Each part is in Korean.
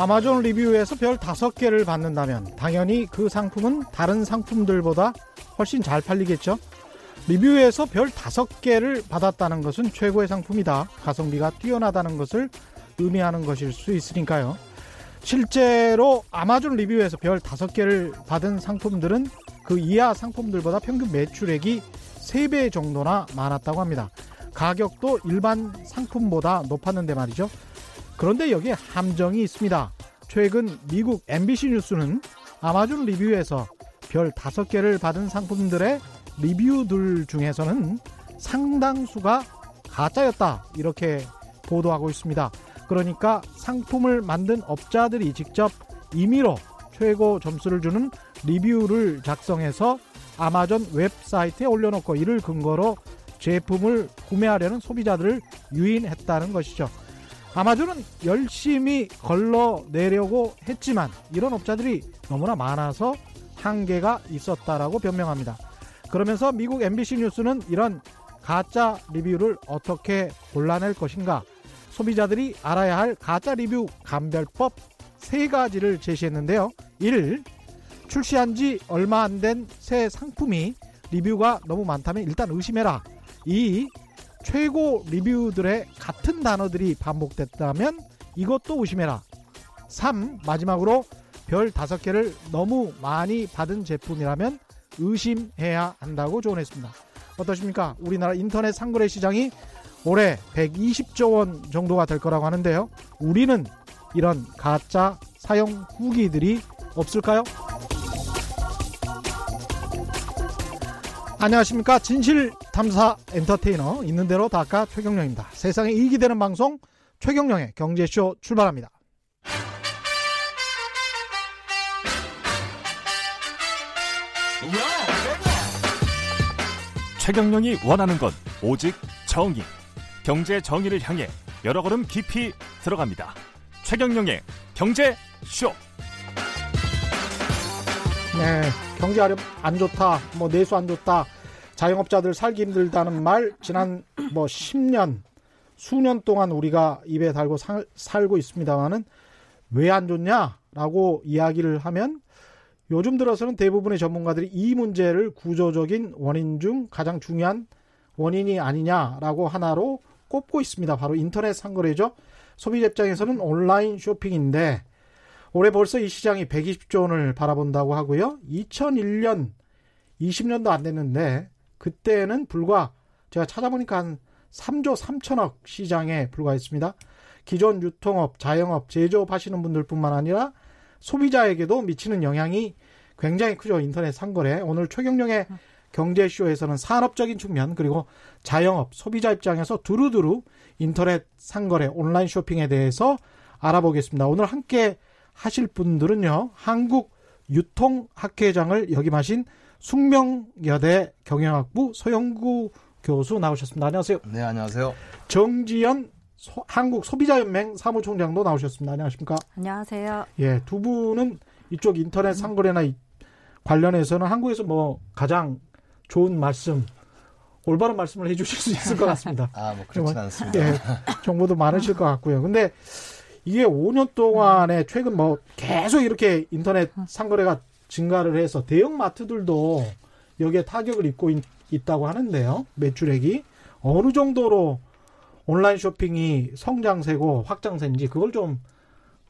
아마존 리뷰에서 별 다섯 개를 받는다면 당연히 그 상품은 다른 상품들보다 훨씬 잘 팔리겠죠. 리뷰에서 별 다섯 개를 받았다는 것은 최고의 상품이다. 가성비가 뛰어나다는 것을 의미하는 것일 수 있으니까요. 실제로 아마존 리뷰에서 별 다섯 개를 받은 상품들은 그 이하 상품들보다 평균 매출액이 3배 정도나 많았다고 합니다. 가격도 일반 상품보다 높았는데 말이죠. 그런데 여기에 함정이 있습니다. 최근 미국 MBC 뉴스는 아마존 리뷰에서 별 5개를 받은 상품들의 리뷰들 중에서는 상당수가 가짜였다. 이렇게 보도하고 있습니다. 그러니까 상품을 만든 업자들이 직접 임의로 최고 점수를 주는 리뷰를 작성해서 아마존 웹사이트에 올려놓고 이를 근거로 제품을 구매하려는 소비자들을 유인했다는 것이죠. 아마존은 열심히 걸러내려고 했지만 이런 업자들이 너무나 많아서 한계가 있었다라고 변명합니다. 그러면서 미국 MBC 뉴스는 이런 가짜 리뷰를 어떻게 골라낼 것인가 소비자들이 알아야 할 가짜 리뷰 감별법 세 가지를 제시했는데요. 1. 출시한 지 얼마 안 된 새 상품이 리뷰가 너무 많다면 일단 의심해라. 2. 최고 리뷰들의 같은 단어들이 반복됐다면 이것도 의심해라. 3. 마지막으로 별 5개를 너무 많이 받은 제품이라면 의심해야 한다고 조언했습니다. 어떠십니까? 우리나라 인터넷 상거래 시장이 올해 120조 원 정도가 될 거라고 하는데요. 우리는 이런 가짜 사용 후기들이 없을까요? 안녕하십니까 진실 탐사 엔터테이너 있는 대로 닦아 최경령입니다. 세상에 이익이 되는 방송 최경령의 경제쇼 출발합니다. 최경령이 원하는 건 오직 정의. 경제 정의를 향해 여러 걸음 깊이 들어갑니다. 최경령의 경제 쇼. 네, 경제 안 좋다, 뭐 내수 안 좋다, 자영업자들 살기 힘들다는 말 지난 뭐 10년, 수년 동안 우리가 입에 달고 살, 살고 있습니다만은 왜 안 좋냐라고 이야기를 하면 요즘 들어서는 대부분의 전문가들이 이 문제를 구조적인 원인 중 가장 중요한 원인이 아니냐라고 하나로 꼽고 있습니다. 바로 인터넷 상거래죠. 소비자 입장에서는 온라인 쇼핑인데 올해 벌써 이 시장이 120조 원을 바라본다고 하고요. 2001년 20년도 안 됐는데 그때는 불과 제가 찾아보니까 한 3조 3천억 시장에 불과했습니다. 기존 유통업, 자영업, 제조업 하시는 분들뿐만 아니라 소비자에게도 미치는 영향이 굉장히 크죠. 인터넷 상거래. 오늘 최경령의 경제쇼에서는 산업적인 측면 그리고 자영업, 소비자 입장에서 두루두루 인터넷 상거래, 온라인 쇼핑에 대해서 알아보겠습니다. 오늘 함께 하실 분들은요. 한국 유통학회장을 역임하신 숙명여대 경영학부 소영구 교수 나오셨습니다. 안녕하세요. 네, 안녕하세요. 정지연 소, 한국 소비자연맹 사무총장도 나오셨습니다. 안녕하십니까? 안녕하세요. 예, 두 분은 이쪽 인터넷 상거래나 관련해서는 한국에서 뭐 가장 좋은 말씀, 올바른 말씀을 해주실 수 있을 것 같습니다. 아, 뭐 그렇진 않습니다. 예, 정보도 많으실 것 같고요. 근데 이게 5년 동안에 최근 뭐 계속 이렇게 인터넷 상거래가 증가를 해서 대형 마트들도 여기에 타격을 입고 있, 있다고 하는데요. 매출액이 어느 정도로 온라인 쇼핑이 성장세고 확장세인지 그걸 좀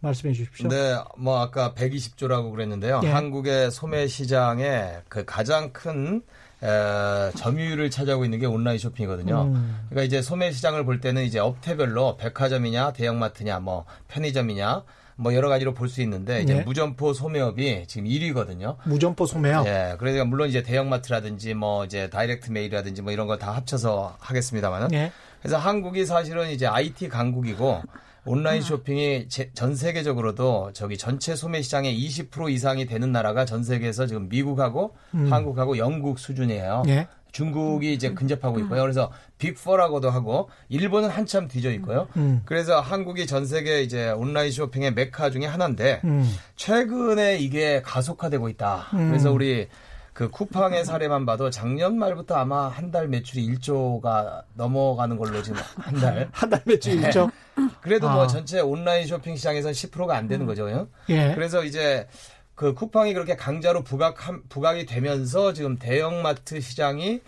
말씀해 주십시오. 네, 뭐 아까 120조라고 그랬는데요. 예. 한국의 소매 시장의 그 가장 큰 에, 점유율을 차지하고 있는 게 온라인 쇼핑이거든요. 음. 그러니까 이제 소매 시장을 볼 때는 이제 업태별로 백화점이냐, 대형마트냐, 뭐 편의점이냐, 뭐 여러 가지로 볼 수 있는데 이제 네. 무점포 소매업이 지금 1위거든요. 무점포 소매업. 예. 그러니까 물론 이제 대형마트라든지 뭐 이제 다이렉트 메일이라든지 뭐 이런 거 다 합쳐서 하겠습니다만은. 네. 그래서 한국이 사실은 이제 IT 강국이고 온라인 쇼핑이 전 세계적으로도 저기 전체 소매 시장의 20% 이상이 되는 나라가 전 세계에서 지금 미국하고 음. 한국하고 영국 수준이에요. 예. 중국이 이제 근접하고 있고요. 그래서 빅4라고도 하고 일본은 한참 뒤져 있고요. 음. 그래서 한국이 전 세계 이제 온라인 쇼핑의 메카 중에 하나인데 음. 최근에 이게 가속화되고 있다. 음. 그래서 우리 그 쿠팡의 사례만 봐도 작년 말부터 아마 한 달 매출이 1조가 넘어가는 걸로 지금 한 달. 한 달 매출 1조? 그래도 뭐 아. 뭐 전체 온라인 쇼핑 시장에서는 10%가 안 되는 거죠. 예. 그래서 이제 그 쿠팡이 그렇게 강자로 부각 부각이 되면서 지금 대형마트 시장이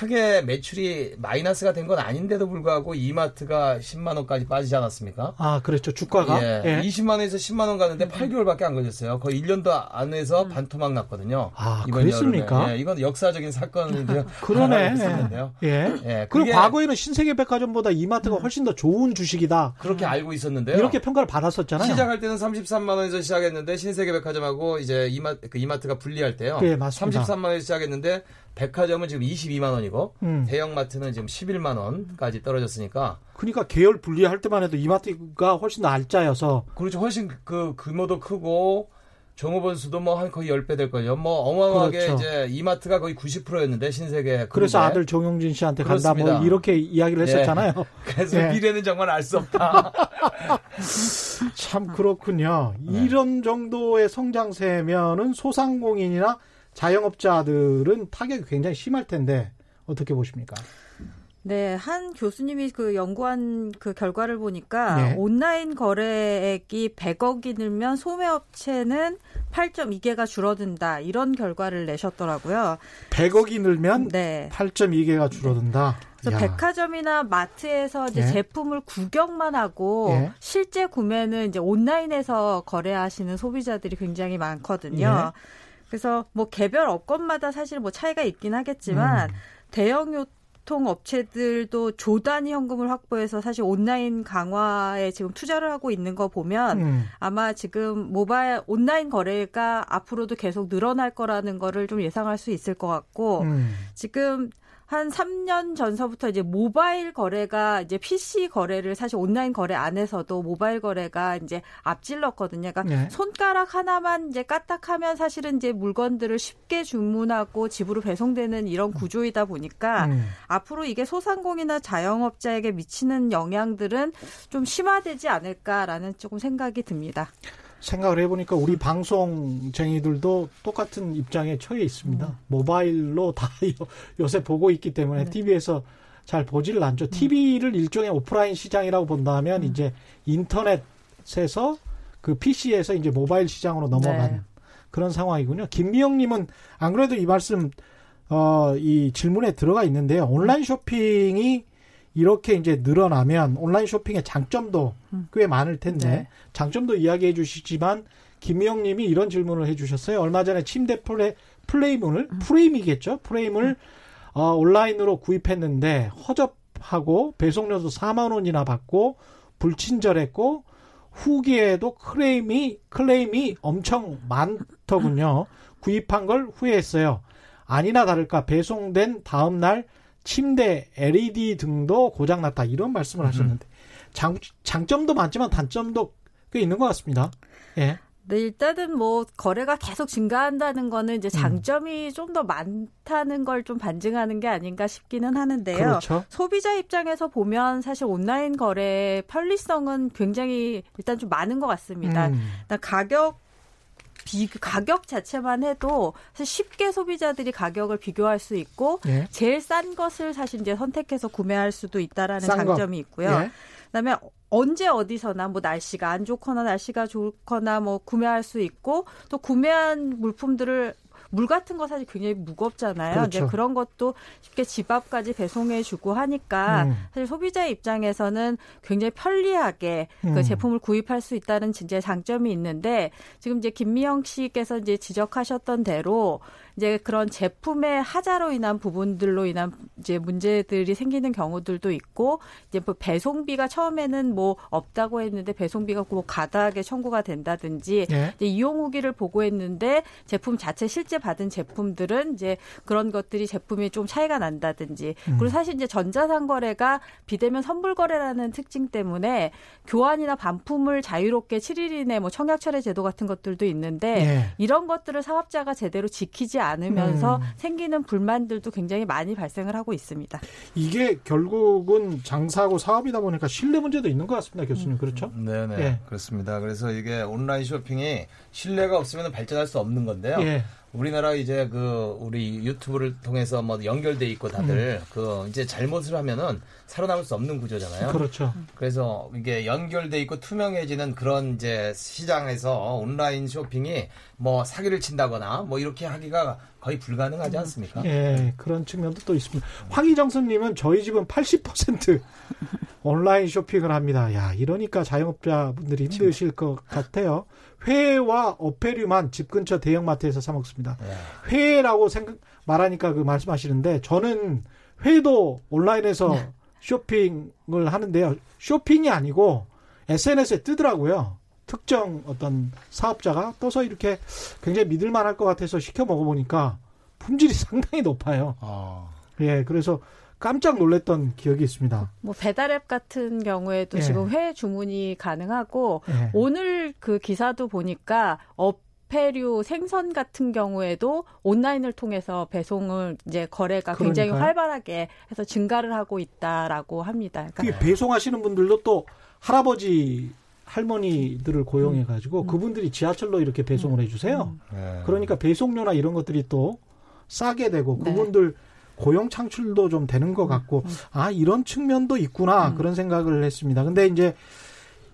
크게 매출이 마이너스가 된 건 아닌데도 불구하고 이마트가 10만 원까지 빠지지 않았습니까? 아, 그렇죠. 주가가 예. 예. 20만 원에서 10만 원 갔는데 8개월밖에 안 걸렸어요. 거의 1년도 안에서 음. 반토막 났거든요. 아, 그랬습니까? 예, 이건 역사적인 사건인데요. 그러네. 있었는데요. 예. 예. 그리고 과거에는 신세계백화점보다 이마트가 음. 훨씬 더 좋은 주식이다. 그렇게 알고 있었는데요. 이렇게 평가를 받았었잖아요. 시작할 때는 33만 원에서 시작했는데 신세계백화점하고 이제 이마 그 이마트가 분리할 때요. 예, 맞습니다. 33만 원에서 시작했는데 백화점은 지금 22만 원이고 음. 대형마트는 지금 11만 원까지 떨어졌으니까 그러니까 계열 분리할 때만 해도 이마트가 훨씬 더 알짜여서 그렇죠. 훨씬 그 규모도 크고 종업원 수도 뭐 한 거의 10배 될 거예요. 뭐 어마어마하게 그렇죠. 이제 이마트가 거의 90%였는데 신세계 그래서 아들 정용진 씨한테 그렇습니다. 간다 뭐 이렇게 이야기를 예. 했었잖아요. 예. 그래서 예. 미래는 정말 알 수 없다. 참 그렇군요. 네. 이런 정도의 성장세면은 소상공인이나 자영업자들은 타격이 굉장히 심할 텐데 어떻게 보십니까? 네, 한 교수님이 그 연구한 그 결과를 보니까 네. 온라인 거래액이 100억이 늘면 소매업체는 8.2개가 줄어든다. 이런 결과를 내셨더라고요. 100억이 늘면 네. 8.2개가 줄어든다. 그래서 야. 백화점이나 마트에서 이제 네. 제품을 구경만 하고 네. 실제 구매는 이제 온라인에서 거래하시는 소비자들이 굉장히 많거든요. 네. 그래서 뭐 개별 업권마다 사실 뭐 차이가 있긴 하겠지만 음. 대형 유통 업체들도 조단위 현금을 확보해서 사실 온라인 강화에 지금 투자를 하고 있는 거 보면 음. 아마 지금 모바일 온라인 거래가 앞으로도 계속 늘어날 거라는 거를 좀 예상할 수 있을 것 같고 음. 지금 한 3년 전서부터 이제 모바일 거래가 이제 PC 거래를 사실 온라인 거래 안에서도 모바일 거래가 이제 앞질렀거든요. 그러니까 네. 손가락 하나만 이제 까딱하면 사실은 이제 물건들을 쉽게 주문하고 집으로 배송되는 이런 구조이다 보니까 음. 앞으로 이게 소상공이나 자영업자에게 미치는 영향들은 좀 심화되지 않을까라는 조금 생각이 듭니다. 생각을 해보니까 우리 방송쟁이들도 똑같은 입장에 처해 있습니다. 음. 모바일로 다 요새 보고 있기 때문에 네. TV에서 잘 보지를 않죠. 음. TV를 일종의 오프라인 시장이라고 본다면 음. 이제 인터넷에서 그 PC에서 이제 모바일 시장으로 넘어간 네. 그런 상황이군요. 김미영님은 안 그래도 이 말씀 어, 이 질문에 들어가 있는데요. 온라인 쇼핑이 이렇게 이제 늘어나면 온라인 쇼핑의 장점도 음. 꽤 많을 텐데 네. 장점도 이야기해 주시지만 김미영 님이 이런 질문을 해 주셨어요. 얼마 전에 침대 플레, 플레이문을 음. 프레임이겠죠. 프레임을 음. 어, 온라인으로 구입했는데 허접하고 배송료도 4만 원이나 받고 불친절했고 후기에도 클레임이 클레임이 엄청 많더군요. 구입한 걸 후회했어요. 아니나 다를까 배송된 다음 날 침대, LED 등도 고장났다 이런 말씀을 음. 하셨는데 장, 장점도 많지만 단점도 꽤 있는 것 같습니다. 예. 네, 일단은 뭐 거래가 계속 증가한다는 거는 이제 음. 장점이 음. 좀더 많다는 걸 좀 반증하는 게 아닌가 싶기는 하는데요. 그렇죠. 소비자 입장에서 보면 사실 온라인 거래 편리성은 굉장히 일단 좀 많은 것 같습니다. 음. 가격 비 가격 자체만 해도 쉽게 소비자들이 가격을 비교할 수 있고 예. 제일 싼 것을 사실 이제 선택해서 구매할 수도 있다라는 장점이 있고요. 예. 그다음에 언제 어디서나 뭐 날씨가 안 좋거나 날씨가 좋거나 뭐 구매할 수 있고 또 구매한 물품들을 물 같은 거 사실 굉장히 무겁잖아요. 그렇죠. 이제 그런 것도 쉽게 집 앞까지 배송해 주고 하니까 음. 사실 소비자의 입장에서는 굉장히 편리하게 그 음. 그 제품을 구입할 수 있다는 진짜 장점이 있는데 지금 이제 김미영 씨께서 이제 지적하셨던 대로 이제 그런 제품의 하자로 인한 부분들로 인한 이제 문제들이 생기는 경우들도 있고 이제 뭐 배송비가 처음에는 뭐 없다고 했는데 배송비가 뭐 가다하게 청구가 된다든지 네. 이제 이용 후기를 보고했는데 제품 자체 실제 받은 제품들은 이제 그런 것들이 제품이 좀 차이가 난다든지 음. 그리고 사실 이제 전자상거래가 비대면 선불거래라는 특징 때문에 교환이나 반품을 자유롭게 7일 이내 뭐 청약 철회 제도 같은 것들도 있는데 네. 이런 것들을 사업자가 제대로 지키지 않으면서 음. 생기는 불만들도 굉장히 많이 발생을 하고 있습니다. 이게 결국은 장사하고 사업이다 보니까 신뢰 문제도 있는 것 같습니다, 교수님. 음. 그렇죠? 네네. 네. 그렇습니다. 그래서 이게 온라인 쇼핑이 신뢰가 없으면 발전할 수 없는 건데요. 예. 우리나라 이제 그 우리 유튜브를 통해서 뭐 연결돼 있고 다들 음. 그 이제 잘못을 하면은 살아남을 수 없는 구조잖아요. 그렇죠. 그래서 이게 연결돼 있고 투명해지는 그런 이제 시장에서 온라인 쇼핑이 뭐 사기를 친다거나 뭐 이렇게 하기가 거의 불가능하지 않습니까? 예, 그런 측면도 또 있습니다. 황희정선님은 저희 집은 80% 온라인 쇼핑을 합니다. 야, 이러니까 자영업자분들이 힘드실 것 같아요. 회와 어패류만 집 근처 대형마트에서 사 먹습니다. 네. 회라고 생각 말하니까 그 말씀하시는데 저는 회도 온라인에서 네. 쇼핑을 하는데요. 쇼핑이 아니고 SNS에 뜨더라고요. 특정 어떤 사업자가 떠서 이렇게 굉장히 믿을만할 것 같아서 시켜 먹어보니까 품질이 상당히 높아요. 아. 예, 그래서 깜짝 놀랐던 기억이 있습니다. 뭐 배달앱 같은 경우에도 예. 지금 회 주문이 가능하고 예. 오늘 그 기사도 보니까 어패류 생선 같은 경우에도 온라인을 통해서 배송을 이제 거래가 그러니까요. 굉장히 활발하게 해서 증가를 하고 있다라고 합니다. 그러니까 배송하시는 분들도 또 할아버지 할머니들을 고용해 가지고 음. 그분들이 지하철로 이렇게 배송을 음. 해 주세요. 음. 네. 그러니까 배송료나 이런 것들이 또 싸게 되고 네. 그분들 고용 창출도 좀 되는 것 같고 음. 아 이런 측면도 있구나 음. 그런 생각을 했습니다. 근데 이제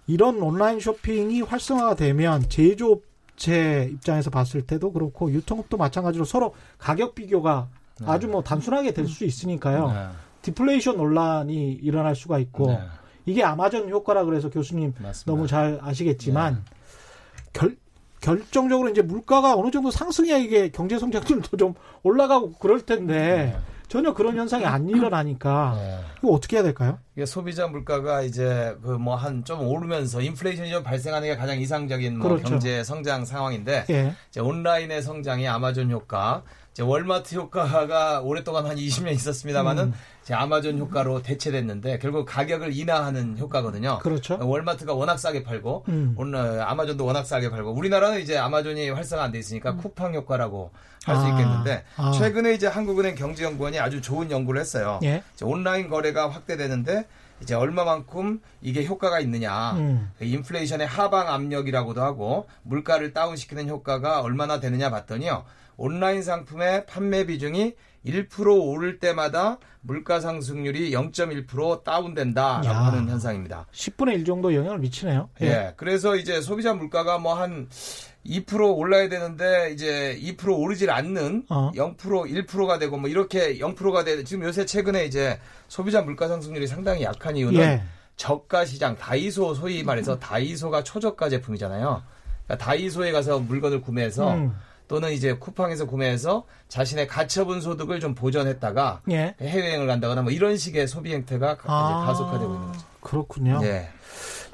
이런 온라인 쇼핑이 활성화가 되면 제조업체 입장에서 봤을 때도 그렇고 유통업도 마찬가지로 서로 가격 비교가 네. 아주 뭐 단순하게 될 수 있으니까요. 네. 디플레이션 논란이 일어날 수가 있고 네. 이게 아마존 효과라 그래서 교수님 맞습니다. 너무 잘 아시겠지만 네. 결 결정적으로 이제 물가가 어느 정도 상승해야 이게 경제 성장률도 좀 올라가고 그럴 텐데 네. 전혀 그런 현상이 안 일어나니까 네. 이거 어떻게 해야 될까요? 이게 소비자 물가가 이제 그 뭐 한 좀 오르면서 인플레이션이 좀 발생하는 게 가장 이상적인 뭐 그렇죠. 경제 성장 상황인데 예. 이제 온라인의 성장이 아마존 효과, 이제 월마트 효과가 오랫동안 한 20년 있었습니다만은 음. 이제 아마존 효과로 대체됐는데 결국 가격을 인하하는 효과거든요. 그렇죠. 월마트가 워낙 싸게 팔고 음. 오늘 아마존도 워낙 싸게 팔고 우리나라는 이제 아마존이 활성화 안 돼 있으니까 음. 쿠팡 효과라고 할수 아. 있겠는데 아. 최근에 이제 한국은행 경제연구원이 아주 좋은 연구를 했어요. 예? 온라인 거래가 확대되는데 이제 얼마만큼 이게 효과가 있느냐. 음. 그 인플레이션의 하방 압력이라고도 하고 물가를 다운시키는 효과가 얼마나 되느냐 봤더니요. 온라인 상품의 판매 비중이 1% 오를 때마다 물가 상승률이 0.1% 다운된다라고 야, 하는 현상입니다. 10분의 1 정도 영향을 미치네요. 예. 예. 그래서 이제 소비자 물가가 뭐 한 2% 올라야 되는데 이제 2% 오르질 않는 어. 0% 1%가 되고 뭐 이렇게 0%가 되 지금 요새 최근에 이제 소비자 물가 상승률이 상당히 약한 이유는 예. 저가 시장 다이소 소위 말해서 다이소가 초저가 제품이잖아요. 그러니까 다이소에 가서 물건을 구매해서 음. 또는 이제 쿠팡에서 구매해서 자신의 가처분 소득을 좀 보전했다가 예. 해외여행을 간다거나 뭐 이런 식의 소비 행태가 아, 가속화되고 있는 거죠. 그렇군요. 예.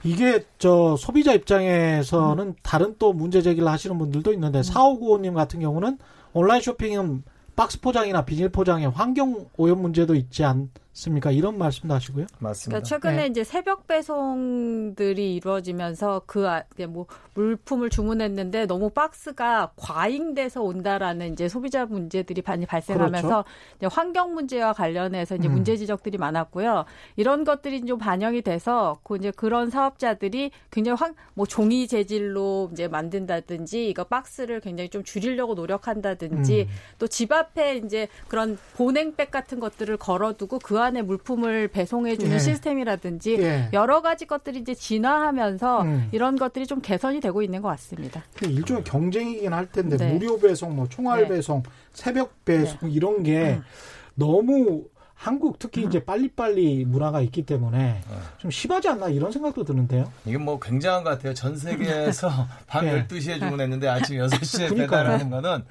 이게 저 소비자 입장에서는 음. 다른 또 문제 제기를 하시는 분들도 있는데 음. 사오구호님 같은 경우는 온라인 쇼핑은 박스 포장이나 비닐 포장의 환경 오염 문제도 있지 않, 습니까? 이런 말씀도 하시고요. 맞습니다. 그러니까 최근에 네. 이제 새벽 배송들이 이루어지면서 그 아, 뭐 물품을 주문했는데 너무 박스가 과잉돼서 온다라는 이제 소비자 문제들이 많이 발생하면서 그렇죠. 이제 환경 문제와 관련해서 이제 음. 문제 지적들이 많았고요. 이런 것들이 좀 반영이 돼서 그 이제 그런 사업자들이 굉장히 황, 뭐 종이 재질로 이제 만든다든지 이거 박스를 굉장히 좀 줄이려고 노력한다든지 음. 또집 앞에 이제 그런 보냉백 같은 것들을 걸어두고 그 안에 물품을 배송해주는 예. 시스템이라든지 예. 여러 가지 것들이 이제 진화하면서 음. 이런 것들이 좀 개선이 되고 있는 것 같습니다. 일종의 경쟁이긴 할 텐데 네. 무료 배송, 뭐 총알 네. 배송, 새벽 배송 네. 이런 게 음. 너무 한국 특히 이제 빨리빨리 문화가 있기 때문에 네. 좀 심하지 않나 이런 생각도 드는데요. 이게 뭐 굉장한 것 같아요. 전 세계에서 밤 네. 12시에 주문했는데 아침 6시에 배달하는 거는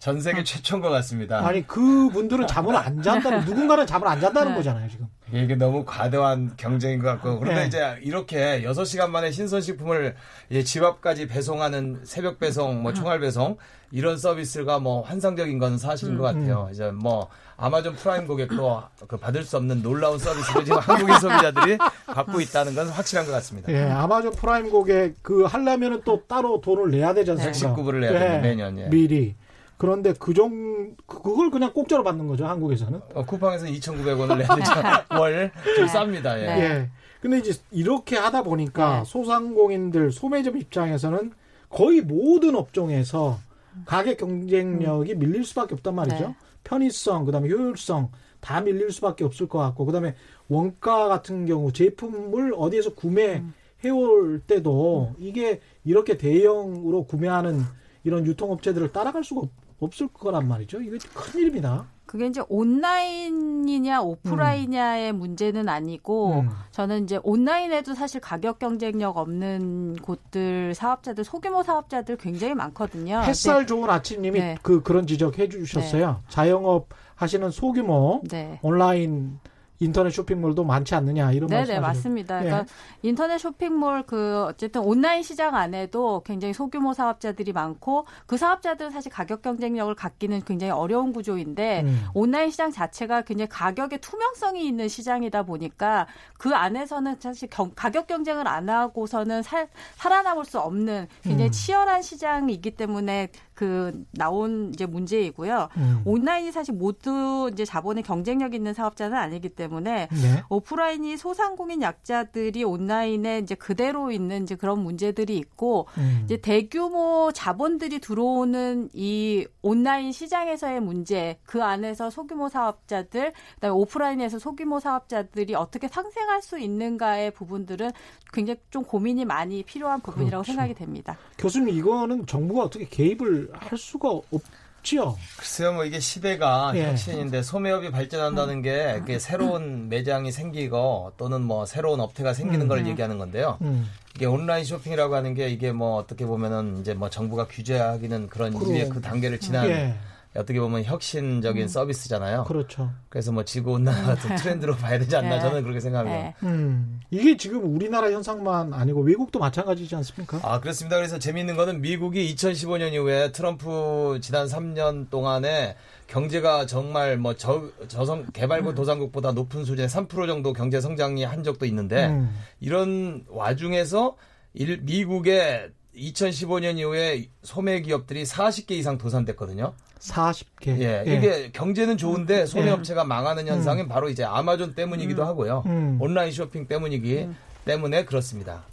전 세계 최초인 것 같습니다. 아니 그분들은 잠을 안 잔다는 누군가는 잠을 안 잔다는 네. 거잖아요 지금. 이게 너무 과도한 경쟁인 것 같고 그런데 네. 이제 이렇게 6시간 만에 신선식품을 집 앞까지 배송하는 새벽 배송, 뭐 총알 배송 이런 서비스가 뭐 환상적인 건 사실인 것 음, 같아요. 음. 이제 뭐 아마존 프라임 고객도 그 받을 수 없는 놀라운 서비스를 지금 한국인 소비자들이 받고 있다는 건 확실한 것 같습니다. 예, 아마존 프라임 고객 그 하려면은 또 따로 돈을 내야 되지 않습니까? 119불을 내야 되는 예, 매년 예. 미리. 그런데 그 정, 그걸 그냥 공짜로 받는 거죠, 한국에서는. 어, 쿠팡에서는 2,900원을 내야 되죠. 월. 좀 쌉니다, 예. 네. 예. 근데 이제 이렇게 하다 보니까 네. 소상공인들, 소매점 입장에서는 거의 모든 업종에서 가격 경쟁력이 밀릴 수밖에 없단 말이죠. 네. 편의성, 그 다음에 효율성 다 밀릴 수밖에 없을 것 같고 그 다음에 원가 같은 경우 제품을 어디에서 구매해올 때도 이게 이렇게 대형으로 구매하는 이런 유통업체들을 따라갈 수가 없을 거란 말이죠. 이게 큰 일입니다. 그게 이제 온라인이냐 오프라인이냐의 음. 문제는 아니고 음. 저는 이제 온라인에도 사실 가격 경쟁력 없는 곳들 사업자들 소규모 사업자들 굉장히 많거든요. 햇살 네. 좋은 아침님이 네. 그 그런 지적 해 주셨어요. 네. 자영업 하시는 소규모 네. 온라인 인터넷 쇼핑몰도 많지 않느냐 이런 말씀. 네네 맞습니다. 예. 그러니까 인터넷 쇼핑몰 그 어쨌든 온라인 시장 안에도 굉장히 소규모 사업자들이 많고 그 사업자들은 사실 가격 경쟁력을 갖기는 굉장히 어려운 구조인데 음. 온라인 시장 자체가 굉장히 가격의 투명성이 있는 시장이다 보니까 그 안에서는 사실 경, 가격 경쟁을 안 하고서는 살, 살아남을 수 없는 굉장히 음. 치열한 시장이기 때문에 그 나온 이제 문제이고요. 음. 온라인이 사실 모두 이제 자본의 경쟁력 있는 사업자는 아니기 때문에 네. 오프라인이 소상공인 약자들이 온라인에 이제 그대로 있는 이제 그런 문제들이 있고 음. 이제 대규모 자본들이 들어오는 이 온라인 시장에서의 문제 그 안에서 소규모 사업자들 그다음에 오프라인에서 소규모 사업자들이 어떻게 상생할 수 있는가의 부분들은 굉장히 좀 고민이 많이 필요한 부분이라고 그렇죠. 생각이 됩니다. 교수님 이거는 정부가 어떻게 개입을 할 수가 없지요. 글쎄요, 뭐 이게 시대가 예. 혁신인데 소매업이 발전한다는 게 새로운 매장이 생기고 또는 뭐 새로운 업태가 생기는 음. 걸 얘기하는 건데요. 음. 이게 온라인 쇼핑이라고 하는 게 이게 뭐 어떻게 보면은 이제 뭐 정부가 규제하기는 그런 이유의 그 단계를 지난 예. 어떻게 보면 혁신적인 음. 서비스잖아요. 그렇죠. 그래서 뭐 지구 온난화 같은 트렌드로 봐야 되지 않나 네. 저는 그렇게 생각합니다. 네. 음. 이게 지금 우리나라 현상만 아니고 외국도 마찬가지지 않습니까? 아 그렇습니다. 그래서 재미있는 거는 미국이 2015년 이후에 트럼프 지난 3년 동안에 경제가 정말 뭐 저, 저성 개발국 도상국보다 높은 수준의 3% 정도 경제 성장이 한 적도 있는데 음. 이런 와중에서 일, 미국의 2015년 이후에 소매 기업들이 40개 이상 도산됐거든요. 40개. 예, 예. 이게 경제는 좋은데 음. 소매 업체가 망하는 현상은 음. 바로 이제 아마존 때문이기도 음. 하고요. 음. 온라인 쇼핑 때문이기 음. 때문에 그렇습니다.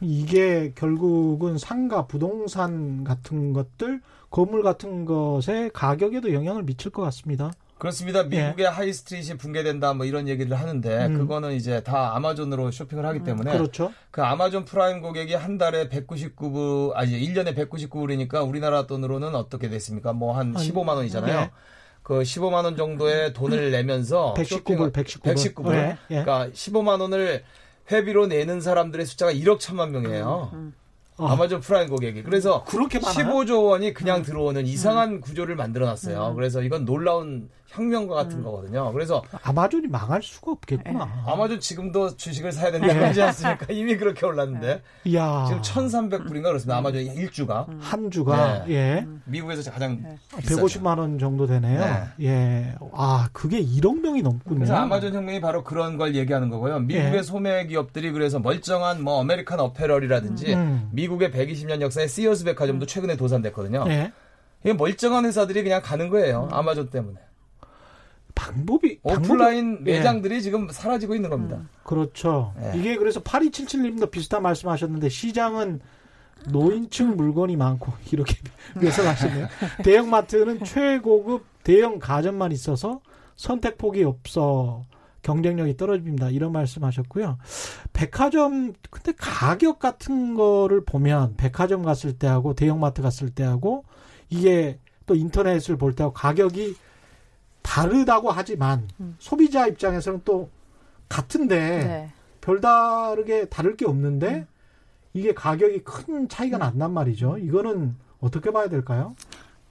이게 결국은 상가, 부동산 같은 것들, 건물 같은 것의 가격에도 영향을 미칠 것 같습니다. 그렇습니다. 미국의 예. High Street이 붕괴된다 뭐 이런 얘기를 하는데 음. 그거는 이제 다 아마존으로 쇼핑을 하기 때문에 그렇죠. 그 아마존 프라임 고객이 한 달에 199불 아니 1년에 199불이니까 우리나라 돈으로는 어떻게 됐습니까? 뭐 한 15만 원이잖아요. 예. 그 15만 원 정도의 돈을 내면서 119불 119불. 119불. 예. 그러니까 15만 원을 회비로 내는 사람들의 숫자가 1억 천만 명이에요. 음. 어. 아마존 프라임 고객이. 그래서 그렇게 15조 원이 그냥 들어오는 이상한 구조를 만들어 놨어요. 음. 그래서 이건 놀라운 혁명과 같은 음. 거거든요. 그래서 아마존이 망할 수가 없겠구나. 네. 아마존 지금도 주식을 사야 된다고 네. 하지 않습니까? 이미 그렇게 올랐는데. 네. 야. 지금 1,300불인가 그렇습니다. 아마존 일주가. 음. 한 주가. 네. 예. 미국에서 가장 네. 150만 원 정도 되네요. 네. 예. 아, 그게 1억 명이 넘군요. 그래서 아마존 혁명이 바로 그런 걸 얘기하는 거고요. 미국의 예. 소매 기업들이 그래서 멀쩡한 뭐 American Apparel이라든지 음. 미국의 120년 역사의 시어스 백화점도 최근에 도산됐거든요. 예. 이게 멀쩡한 회사들이 그냥 가는 거예요. 음. 아마존 때문에. 방법이 오프라인 방법이, 예. 매장들이 예. 지금 사라지고 있는 겁니다. 음, 그렇죠. 예. 이게 그래서 8277님도 비슷한 말씀하셨는데 시장은 노인층 물건이 많고 이렇게 묘사하시네요. 대형마트는 최고급 대형 가전만 있어서 선택 폭이 없어 경쟁력이 떨어집니다. 이런 말씀하셨고요. 백화점 근데 가격 같은 거를 보면 백화점 갔을 때하고 대형마트 갔을 때하고 이게 또 인터넷을 볼 때하고 가격이 다르다고 하지만 음. 소비자 입장에서는 또 같은데 네. 별다르게 다를 게 없는데 음. 이게 가격이 큰 차이가 난단 말이죠. 이거는 어떻게 봐야 될까요?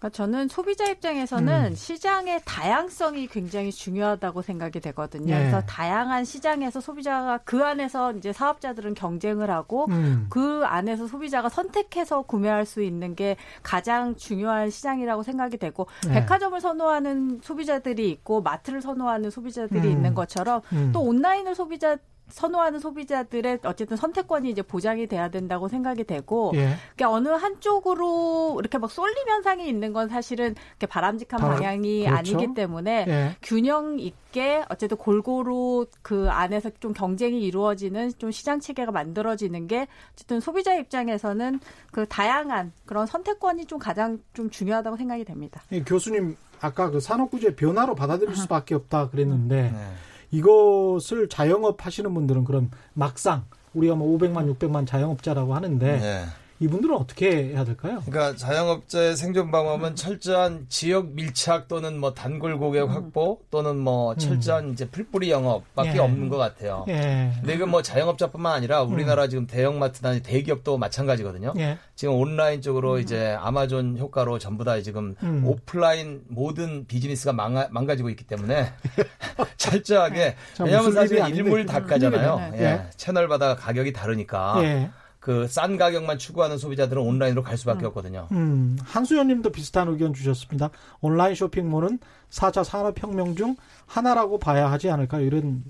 그러니까 저는 소비자 입장에서는 음. 시장의 다양성이 굉장히 중요하다고 생각이 되거든요. 네. 그래서 다양한 시장에서 소비자가 그 안에서 이제 사업자들은 경쟁을 하고 음. 그 안에서 소비자가 선택해서 구매할 수 있는 게 가장 중요한 시장이라고 생각이 되고 네. 백화점을 선호하는 소비자들이 있고 마트를 선호하는 소비자들이 음. 있는 것처럼 음. 또 온라인을 소비자 선호하는 소비자들의 어쨌든 선택권이 이제 보장이 돼야 된다고 생각이 되고 예. 그러니까 어느 한쪽으로 이렇게 막 쏠림 현상이 있는 건 사실은 이렇게 바람직한 바 방향이 그렇죠? 아니기 때문에 예. 균형 있게 어쨌든 골고루 그 안에서 좀 경쟁이 이루어지는 좀 시장 체계가 만들어지는 게 어쨌든 소비자 입장에서는 그 다양한 그런 선택권이 좀 가장 좀 중요하다고 생각이 됩니다. 예, 교수님 아까 그 산업구조의 변화로 받아들일 수밖에 없다 그랬는데 네. 이것을 자영업 하시는 분들은 그럼 막상 우리가 뭐 500만, 600만 자영업자라고 하는데 네. 이분들은 어떻게 해야 될까요? 그러니까 자영업자의 생존 방법은 철저한 지역 밀착 또는 뭐 단골 고객 확보 또는 뭐 음. 철저한 이제 풀뿌리 영업밖에 예. 없는 것 같아요. 예. 근데 이건 뭐 자영업자뿐만 아니라 우리나라 음. 지금 대형마트나 대기업도 마찬가지거든요. 예. 지금 온라인 쪽으로 음. 이제 아마존 효과로 전부 다 지금 음. 오프라인 모든 비즈니스가 망가, 망가지고 있기 때문에 철저하게 왜냐하면 사실 일물 닭가잖아요. 예. 예. 채널마다 가격이 다르니까. 예. 그싼 가격만 추구하는 소비자들은 온라인으로 갈 수밖에 음. 없거든요. 음, 한수연님도 비슷한 의견 주셨습니다. 온라인 쇼핑몰은 4차 산업혁명 중 하나라고 봐야 하지 않을까요? 이런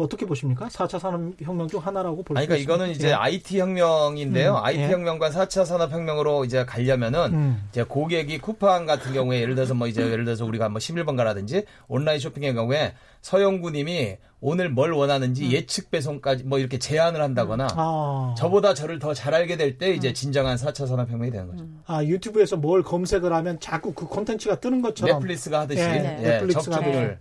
어떻게 보십니까? 4차 산업혁명 중 하나라고 볼수 있습니다. 그러니까 이거는 이제 IT 혁명인데요. 음, IT 예. 혁명과 4차 산업혁명으로 이제 가려면은 음. 이제 고객이 쿠팡 같은 경우에 예를 들어서 뭐 이제 예를 들어서 우리가 뭐 11번 가라든지 온라인 쇼핑의 경우에 서영구님이 오늘 뭘 원하는지 음. 예측 배송까지 뭐 이렇게 제안을 한다거나 음. 아. 저보다 저를 더 잘 알게 될 때 이제 음. 진정한 4차 산업혁명이 되는 거죠. 음. 아 유튜브에서 뭘 검색을 하면 자꾸 그 콘텐츠가 뜨는 것처럼 넷플릭스가 하듯이 네. 예, 넷플릭스가 접촉을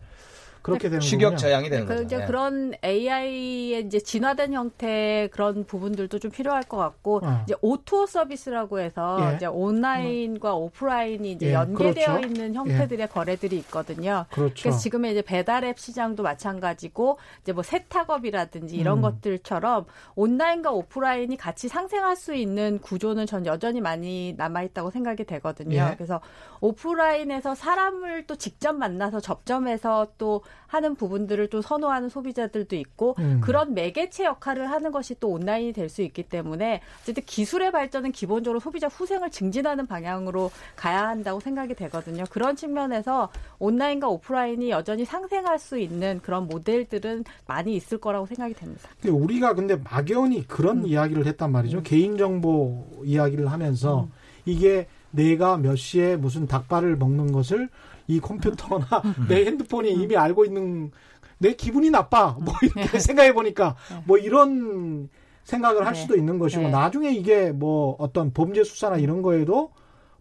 그렇게 되는 추격 저양이 되는 그 거죠. 이제 네. 그런 AI의 이제 진화된 형태의 그런 부분들도 좀 필요할 것 같고 어. 이제 O2O 서비스라고 해서 예. 이제 온라인과 음. 오프라인이 이제 예. 연계되어 그렇죠. 있는 형태들의 예. 거래들이 있거든요. 그렇죠. 그래서 지금의 이제 배달앱 시장도 마찬가지고 이제 뭐 세탁업이라든지 이런 음. 것들처럼 온라인과 오프라인이 같이 상생할 수 있는 구조는 전 여전히 많이 남아 있다고 생각이 되거든요. 예. 그래서 오프라인에서 사람을 또 직접 만나서 접점해서 또 하는 부분들을 또 선호하는 소비자들도 있고 음. 그런 매개체 역할을 하는 것이 또 온라인이 될 수 있기 때문에 어쨌든 기술의 발전은 기본적으로 소비자 후생을 증진하는 방향으로 가야 한다고 생각이 되거든요. 그런 측면에서 온라인과 오프라인이 여전히 상생할 수 있는 그런 모델들은 많이 있을 거라고 생각이 됩니다. 우리가 근데 막연히 그런 음. 이야기를 했단 말이죠. 음. 개인정보 이야기를 하면서 음. 이게 내가 몇 시에 무슨 닭발을 먹는 것을 이 컴퓨터나 내 핸드폰이 이미 알고 있는 내 기분이 나빠 뭐 이렇게 네. 생각해 보니까 네. 뭐 이런 생각을 할 네. 수도 있는 것이고 네. 나중에 이게 뭐 어떤 범죄 수사나 이런 거에도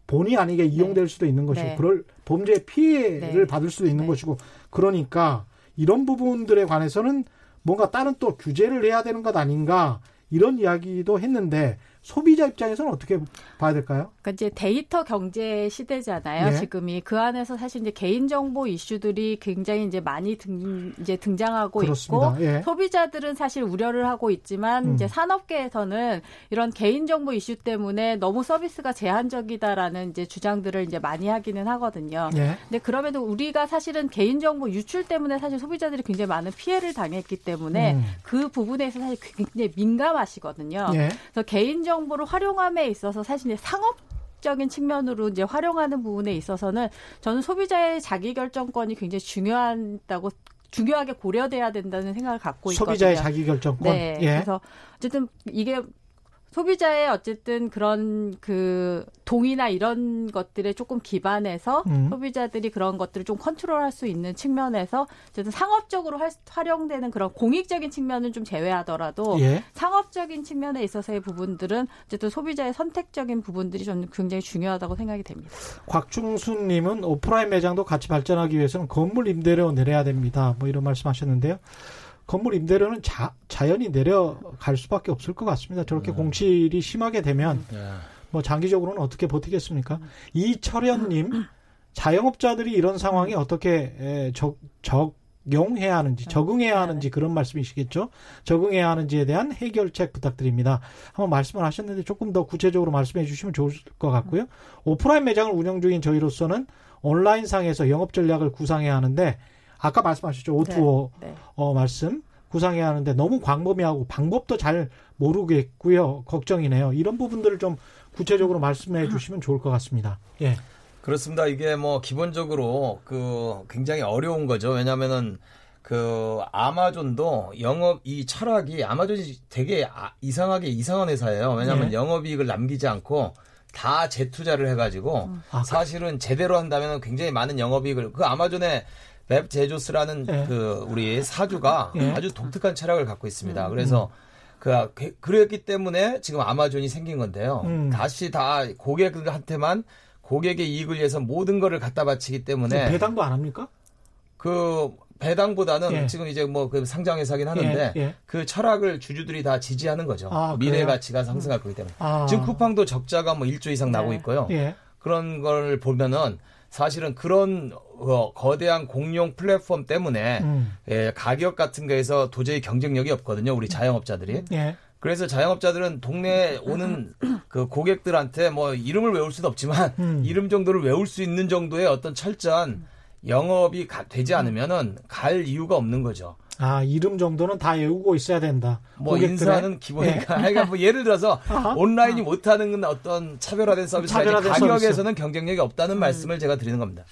본의 아니게 이용될 수도 있는 것이고 그럴 범죄 피해를 받을 수도 있는 것이고 그러니까 이런 부분들에 관해서는 뭔가 다른 또 규제를 해야 되는 것 아닌가 이런 이야기도 했는데 소비자 입장에서는 어떻게 봐야 될까요? 그러니까 이제 데이터 경제 시대잖아요. 예. 지금이 그 안에서 사실 이제 개인 정보 이슈들이 굉장히 이제 많이 등 이제 등장하고 그렇습니다. 있고 예. 소비자들은 사실 우려를 하고 있지만 음. 이제 산업계에서는 이런 개인 정보 이슈 때문에 너무 서비스가 제한적이다라는 이제 주장들을 이제 많이 하기는 하거든요. 예. 근데 그럼에도 우리가 사실은 개인 정보 유출 때문에 사실 소비자들이 굉장히 많은 피해를 당했기 때문에 음. 그 부분에서 사실 굉장히 민감하시거든요. 예. 그래서 개인 정보 를 활용함에 있어서 사실 상업 적인 측면으로 이제 활용하는 부분에 있어서는 저는 소비자의 자기 결정권이 굉장히 중요하다고 중요하게 고려돼야 된다는 생각을 갖고 있거든요. 소비자의 자기 결정권. 네. 예. 그래서 어쨌든 이게 소비자의 어쨌든 그런 그 동의나 이런 것들에 조금 기반해서 음. 소비자들이 그런 것들을 좀 컨트롤할 수 있는 측면에서 어쨌든 상업적으로 할, 활용되는 그런 공익적인 측면은 좀 제외하더라도 예. 상업적인 측면에 있어서의 부분들은 어쨌든 소비자의 선택적인 부분들이 저는 굉장히 중요하다고 생각이 됩니다. 곽중순님은 오프라인 매장도 같이 발전하기 위해서는 건물 임대료 내려야 됩니다. 뭐 이런 말씀하셨는데요. 건물 임대료는 자, 자연히 내려갈 수밖에 없을 것 같습니다. 저렇게 네. 공실이 심하게 되면 네. 뭐 장기적으로는 어떻게 버티겠습니까? 음. 이철현님 자영업자들이 이런 상황에 어떻게 적, 적용해야 하는지 네. 적응해야 네. 하는지 그런 말씀이시겠죠? 적응해야 하는지에 대한 해결책 부탁드립니다. 한번 말씀을 하셨는데 조금 더 구체적으로 말씀해 주시면 좋을 것 같고요. 오프라인 매장을 운영 중인 저희로서는 온라인상에서 영업 전략을 구상해야 하는데 아까 말씀하셨죠. 오투어 네, 네. 어, 말씀 구상해야 하는데 너무 광범위하고 방법도 잘 모르겠고요. 걱정이네요. 이런 부분들을 좀 구체적으로 말씀해 주시면 좋을 것 같습니다. 예. 그렇습니다. 이게 뭐 기본적으로 그 굉장히 어려운 거죠. 왜냐하면은 그 아마존도 영업 이 철학이 아마존이 되게 아, 이상하게 이상한 회사예요. 왜냐하면 네. 영업이익을 남기지 않고 다 재투자를 해가지고 음. 아, 그 사실은 제대로 한다면 굉장히 많은 영업이익을 그 아마존의 웹 제조스라는 네. 그 우리 사주가 네. 아주 독특한 철학을 갖고 있습니다. 음. 그래서 그 그랬기 때문에 지금 아마존이 생긴 건데요. 음. 다시 다 고객들한테만 고객의 이익을 위해서 모든 거를 갖다 바치기 때문에 배당도 안 합니까? 그 배당보다는 예. 지금 이제 뭐 그 상장 회사긴 하는데 예. 예. 그 철학을 주주들이 다 지지하는 거죠. 아, 미래 가치가 상승할 거기 때문에. 아. 지금 쿠팡도 적자가 뭐 1조 이상 나고 네. 있고요. 예. 그런 걸 보면은 사실은 그런 어, 거대한 공룡 플랫폼 때문에 음. 예, 가격 같은 거에서 도저히 경쟁력이 없거든요. 우리 자영업자들이. 예. 그래서 자영업자들은 동네에 오는 그 고객들한테 뭐 이름을 외울 수도 없지만 음. 이름 정도를 외울 수 있는 정도의 어떤 철저한 영업이 가, 되지 않으면은 갈 이유가 없는 거죠. 아 이름 정도는 다 외우고 있어야 된다. 뭐 고객들의? 인사는 기본이니까. 네. 그러니까 뭐 예를 들어서 온라인이 못하는 어떤 차별화된 서비스가 차별화된 가격에서는 서비스. 경쟁력이 없다는 음. 말씀을 제가 드리는 겁니다.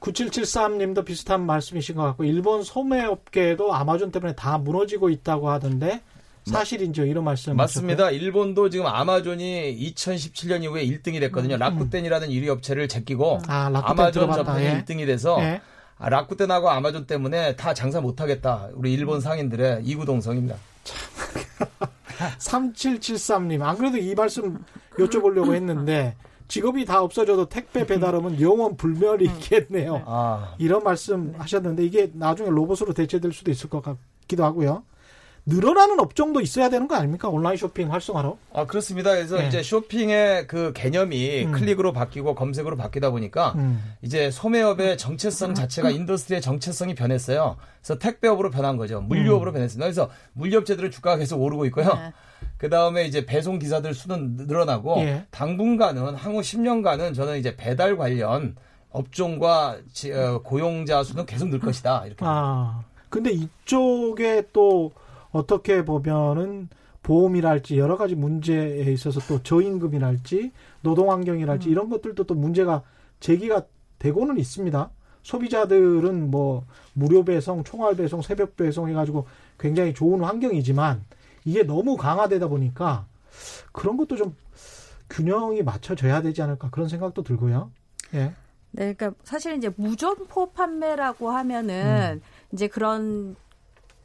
9773님도 비슷한 말씀이신 것 같고 일본 소매업계도 아마존 때문에 다 무너지고 있다고 하던데 사실인죠 이런 말씀 맞습니다. 하셨고요. 일본도 지금 아마존이 2017년 이후에 1등이 됐거든요. 음, 라쿠텐이라는 1위 업체를 제끼고 아, 마존 접근이 예. 1등이 돼서 예. 아, 라쿠텐하고 아마존 때문에 다 장사 못하겠다. 우리 일본 상인들의 이구동성입니다. 3773님 안 그래도 이 말씀 여쭤보려고 했는데 직업이 다 없어져도 택배 배달업은 영원 불멸이겠네요. 아. 이런 말씀 하셨는데 이게 나중에 로봇으로 대체될 수도 있을 것 같기도 하고요. 늘어나는 업종도 있어야 되는 거 아닙니까? 온라인 쇼핑 활성화로? 아, 그렇습니다. 그래서 네. 이제 쇼핑의 그 개념이 음. 클릭으로 바뀌고 검색으로 바뀌다 보니까 음. 이제 소매업의 정체성 자체가 industry의 정체성이 변했어요. 그래서 택배업으로 변한 거죠. 물류업으로 음. 변했습니다. 그래서 물류업체들의 주가가 계속 오르고 있고요. 네. 그 다음에 이제 배송 기사들 수는 늘어나고 예. 당분간은 향후 10년간은 저는 이제 배달 관련 업종과 어, 고용자 수는 계속 늘 것이다. 이렇게. 아. 근데 이쪽에 또 어떻게 보면은 보험이랄지 여러 가지 문제에 있어서 또 저임금이랄지 노동 환경이랄지 음. 이런 것들도 또 문제가 제기가 되고는 있습니다. 소비자들은 뭐 무료 배송, 총알 배송, 새벽 배송 해가지고 굉장히 좋은 환경이지만 이게 너무 강화되다 보니까 그런 것도 좀 균형이 맞춰져야 되지 않을까 그런 생각도 들고요. 예. 네, 그러니까 사실 이제 무점포 판매라고 하면은 음. 이제 그런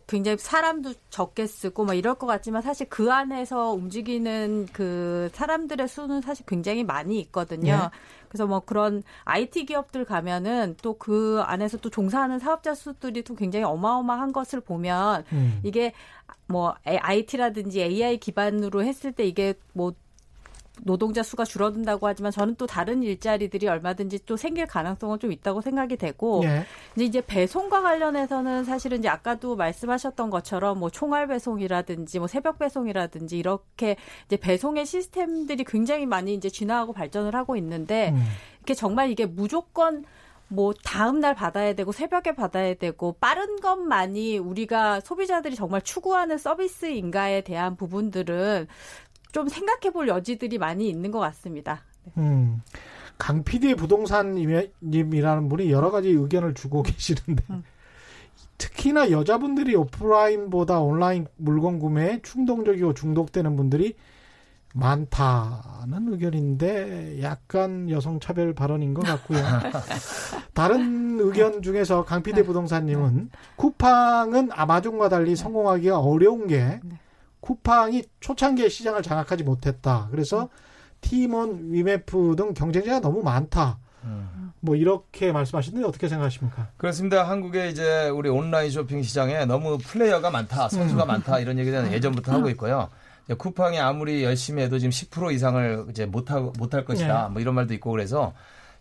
굉장히 사람도 적게 쓰고 막 이럴 것 같지만 사실 그 안에서 움직이는 그 사람들의 수는 사실 굉장히 많이 있거든요. 네. 그래서 뭐 그런 IT 기업들 가면은 또 그 안에서 또 종사하는 사업자 수들이 또 굉장히 어마어마한 것을 보면 음. 이게 뭐 IT라든지 AI 기반으로 했을 때 이게 뭐 노동자 수가 줄어든다고 하지만 저는 또 다른 일자리들이 얼마든지 또 생길 가능성은 좀 있다고 생각이 되고 예. 이제 이제 배송과 관련해서는 사실은 이제 아까도 말씀하셨던 것처럼 뭐 총알 배송이라든지 뭐 새벽 배송이라든지 이렇게 이제 배송의 시스템들이 굉장히 많이 이제 진화하고 발전을 하고 있는데 음. 이게 정말 이게 무조건 뭐 다음 날 받아야 되고 새벽에 받아야 되고 빠른 것만이 우리가 소비자들이 정말 추구하는 서비스인가에 대한 부분들은 좀 생각해 볼 여지들이 많이 있는 것 같습니다. 네. 음. 강 PD의 부동산님이라는 분이 여러 가지 의견을 주고 계시는데 음. 특히나 여자분들이 오프라인보다 온라인 물건 구매에 충동적이고 중독되는 분들이 많다는 의견인데 약간 여성 차별 발언인 것 같고요. 다른 의견 중에서 강피디 네. 부동산님은 쿠팡은 아마존과 달리 성공하기가 어려운 게 네. 쿠팡이 초창기에 시장을 장악하지 못했다. 그래서 티몬, 위메프 등 경쟁자가 너무 많다. 음. 뭐 이렇게 말씀하시는데 어떻게 생각하십니까? 그렇습니다. 한국에 이제 우리 온라인 쇼핑 시장에 너무 플레이어가 많다, 선수가 음. 많다 이런 얘기는 예전부터 하고 있고요. 쿠팡이 아무리 열심히 해도 지금 10% 이상을 이제 못하 못할 것이다. 네. 뭐 이런 말도 있고 그래서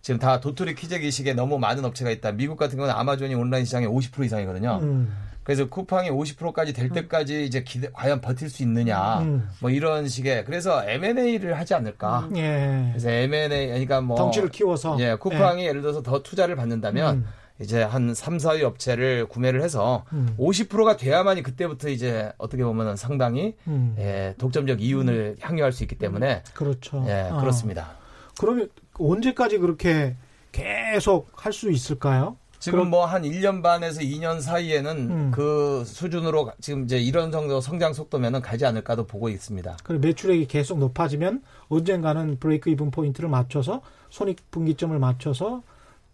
지금 다 도토리 키재기식에 너무 많은 업체가 있다. 미국 같은 경우는 아마존이 온라인 시장의 50% 이상이거든요. 음. 그래서 쿠팡이 50%까지 될 음. 때까지 이제 기대, 과연 버틸 수 있느냐 음. 뭐 이런 식의 그래서 M&A를 하지 않을까. 음. 예. 그래서 M&A 그러니까 뭐 덩치를 키워서 예, 쿠팡이 예. 를 들어서 더 투자를 받는다면 음. 이제 한 3, 4위 업체를 구매를 해서 음. 50%가 돼야만이 그때부터 이제 어떻게 보면은 상당히 음. 예, 독점적 이윤을 향유할 수 있기 때문에 그렇죠. 예, 어. 그렇습니다. 그러면 언제까지 그렇게 계속 할 수 있을까요? 지금 뭐 한 1년 반에서 2년 사이에는 음. 그 수준으로 지금 이제 이런 정도 성장 속도면은 가지 않을까도 보고 있습니다. 그 매출액이 계속 높아지면 언젠가는 브레이크 이븐 포인트를 맞춰서 손익 분기점을 맞춰서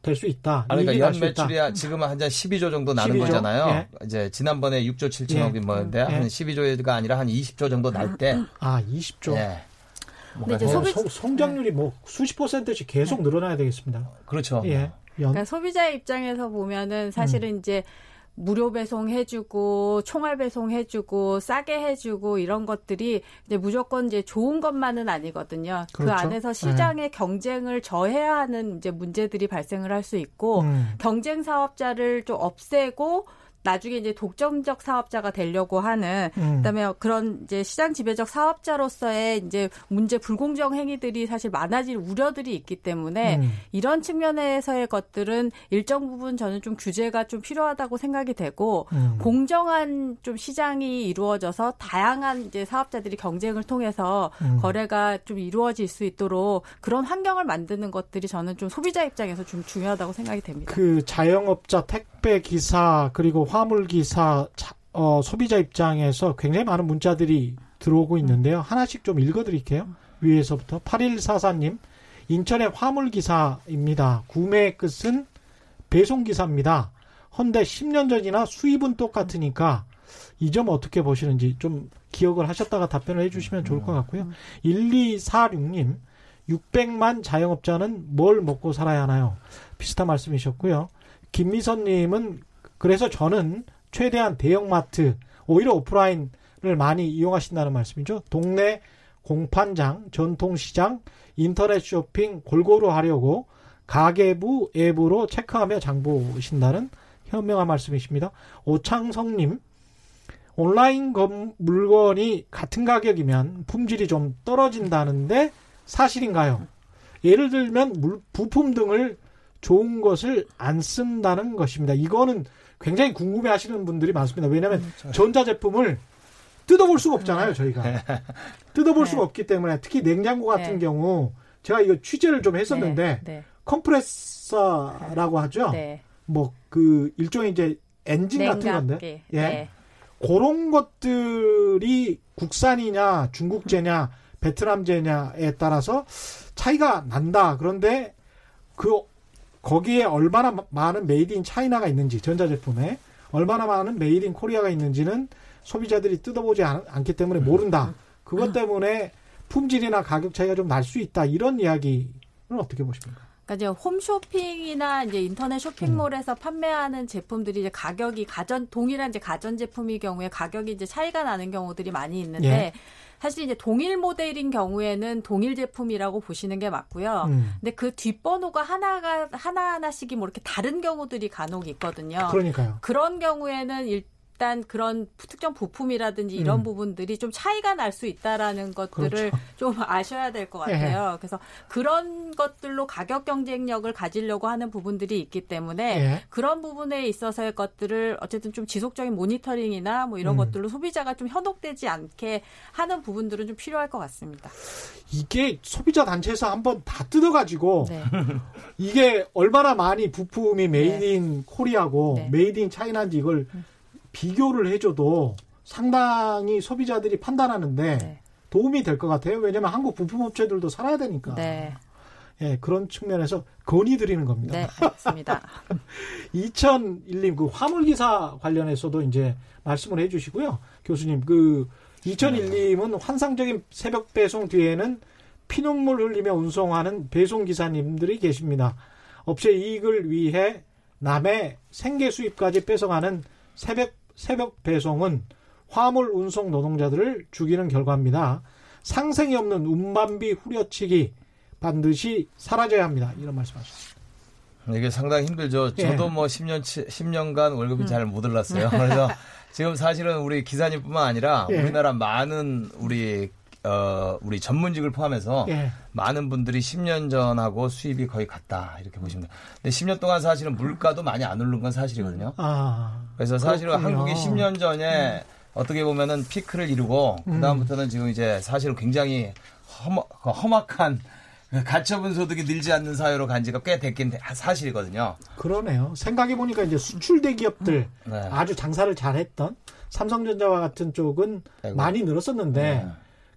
될수 있다. 아니, 그러니까 연 매출이 지금 은 한 12조 정도 나는 12조? 거잖아요. 예. 이제 지난번에 6조 7천억이 예. 뭐인데 예. 한 12조가 아니라 한 20조 정도 날 때. 아, 20조. 예. 근데 이제 소비 성장률이 뭐 수십 퍼센트씩 계속 늘어나야 되겠습니다. 그렇죠. 예. 그러니까 소비자 입장에서 보면은 사실은 음. 이제 무료 배송 해주고 총알 배송 해주고 싸게 해주고 이런 것들이 이제 무조건 이제 좋은 것만은 아니거든요. 그 그렇죠. 그 안에서 시장의 네. 경쟁을 저해야 하는 이제 문제들이 발생을 할 수 있고 음. 경쟁 사업자를 좀 없애고 나중에 이제 독점적 사업자가 되려고 하는 음. 그다음에 그런 이제 시장 지배적 사업자로서의 이제 문제 불공정 행위들이 사실 많아질 우려들이 있기 때문에 음. 이런 측면에서의 것들은 일정 부분 저는 좀 규제가 좀 필요하다고 생각이 되고 음. 공정한 좀 시장이 이루어져서 다양한 이제 사업자들이 경쟁을 통해서 음. 거래가 좀 이루어질 수 있도록 그런 환경을 만드는 것들이 저는 좀 소비자 입장에서 좀 중요하다고 생각이 됩니다. 그 자영업자 택배 기사 그리고 화물기사 어, 소비자 입장에서 굉장히 많은 문자들이 들어오고 있는데요. 하나씩 좀 읽어드릴게요. 위에서부터 8144님 인천의 화물기사입니다. 구매 끝은 배송기사입니다. 헌데 10년 전이나 수입은 똑같으니까 이 점 어떻게 보시는지 좀 기억을 하셨다가 답변을 해주시면 좋을 것 같고요. 1246님 600만 자영업자는 뭘 먹고 살아야 하나요? 비슷한 말씀이셨고요. 김미선님은 그래서 저는 최대한 대형마트 오히려 오프라인을 많이 이용하신다는 말씀이죠. 동네 공판장, 전통시장, 인터넷 쇼핑 골고루 하려고 가계부 앱으로 체크하며 장 보신다는 현명한 말씀이십니다. 오창성님, 온라인 물건이 같은 가격이면 품질이 좀 떨어진다는데 사실인가요? 예를 들면 물, 부품 등을 좋은 것을 안 쓴다는 것입니다. 이거는 굉장히 궁금해 하시는 분들이 많습니다. 왜냐하면 그렇죠. 전자제품을 뜯어볼 수가 없잖아요, 저희가. 네. 뜯어볼 네. 수가 없기 때문에 특히 냉장고 같은 네. 경우 제가 이거 취재를 좀 했었는데 네. 네. 컴프레서라고 하죠. 네. 뭐그 일종의 이제 엔진 같은 건데. 예. 그런 것들이 국산이냐 중국제냐 베트남제냐에 따라서 차이가 난다. 그런데 그 거기에 얼마나 많은 made in China가 있는지 전자제품에 얼마나 많은 made in Korea가 있는지는 소비자들이 뜯어보지 않, 기 때문에 모른다. 그것 때문에 품질이나 가격 차이가 좀 날 수 있다. 이런 이야기는 어떻게 보십니까? 그러니까 이제 홈쇼핑이나 이제 인터넷 쇼핑몰에서 음. 판매하는 제품들이 이제 가격이 가전 동일한 이제 가전 제품의 경우에 가격이 이제 차이가 나는 경우들이 많이 있는데 예. 사실 이제 동일 모델인 경우에는 동일 제품이라고 보시는 게 맞고요. 음. 근데 그 뒷번호가 하나가 하나 하나씩이 뭐 이렇게 다른 경우들이 간혹 있거든요. 그러니까요. 그런 경우에는 일 일단 그런 특정 부품이라든지 이런 음. 부분들이 좀 차이가 날 수 있다라는 것들을 그렇죠. 좀 아셔야 될 것 같아요. 예. 그래서 그런 것들로 가격 경쟁력을 가지려고 하는 부분들이 있기 때문에 예. 그런 부분에 있어서의 것들을 어쨌든 좀 지속적인 모니터링이나 뭐 이런 음. 것들로 소비자가 좀 현혹되지 않게 하는 부분들은 좀 필요할 것 같습니다. 이게 소비자 단체에서 한번 다 뜯어가지고 네. 이게 얼마나 많이 부품이 made in 네. Korea고 네. made in China인지 이걸 음. 비교를 해줘도 상당히 소비자들이 판단하는데 네. 도움이 될 것 같아요. 왜냐하면 한국 부품업체들도 살아야 되니까. 네. 예, 그런 측면에서 건의 드리는 겁니다. 네, 맞습니다. 2001님 그 화물기사 관련해서도 이제 말씀을 해 주시고요. 교수님 그 2001님은 환상적인 새벽 배송 뒤에는 피눈물 흘리며 운송하는 배송 기사님들이 계십니다. 업체 이익을 위해 남의 생계 수입까지 뺏어가는 새벽 새벽 배송은 화물 운송 노동자들을 죽이는 결과입니다. 상생이 없는 운반비 후려치기 반드시 사라져야 합니다. 이런 말씀하셨습니다. 이게 상당히 힘들죠. 예. 저도 뭐 10년 10년간 월급이 음. 잘못 올랐어요. 그래서 지금 사실은 우리 기사님뿐만 아니라 예. 우리나라 많은 우리 어, 우리 전문직을 포함해서 예. 많은 분들이 10년 전하고 수입이 거의 같다 이렇게 보시면 돼요. 근데 10년 동안 사실은 물가도 많이 안 오른 건 사실이거든요. 아, 그래서 사실은 그렇군요. 한국이 10년 전에 음. 어떻게 보면은 피크를 이루고 음. 그 다음부터는 지금 이제 사실은 굉장히 험, 험악한 가처분 소득이 늘지 않는 사회로 간 지가 꽤 됐긴 사실이거든요. 그러네요. 생각해 보니까 이제 수출 대기업들 네. 아주 장사를 잘했던 삼성전자와 같은 쪽은 아이고. 많이 늘었었는데 네.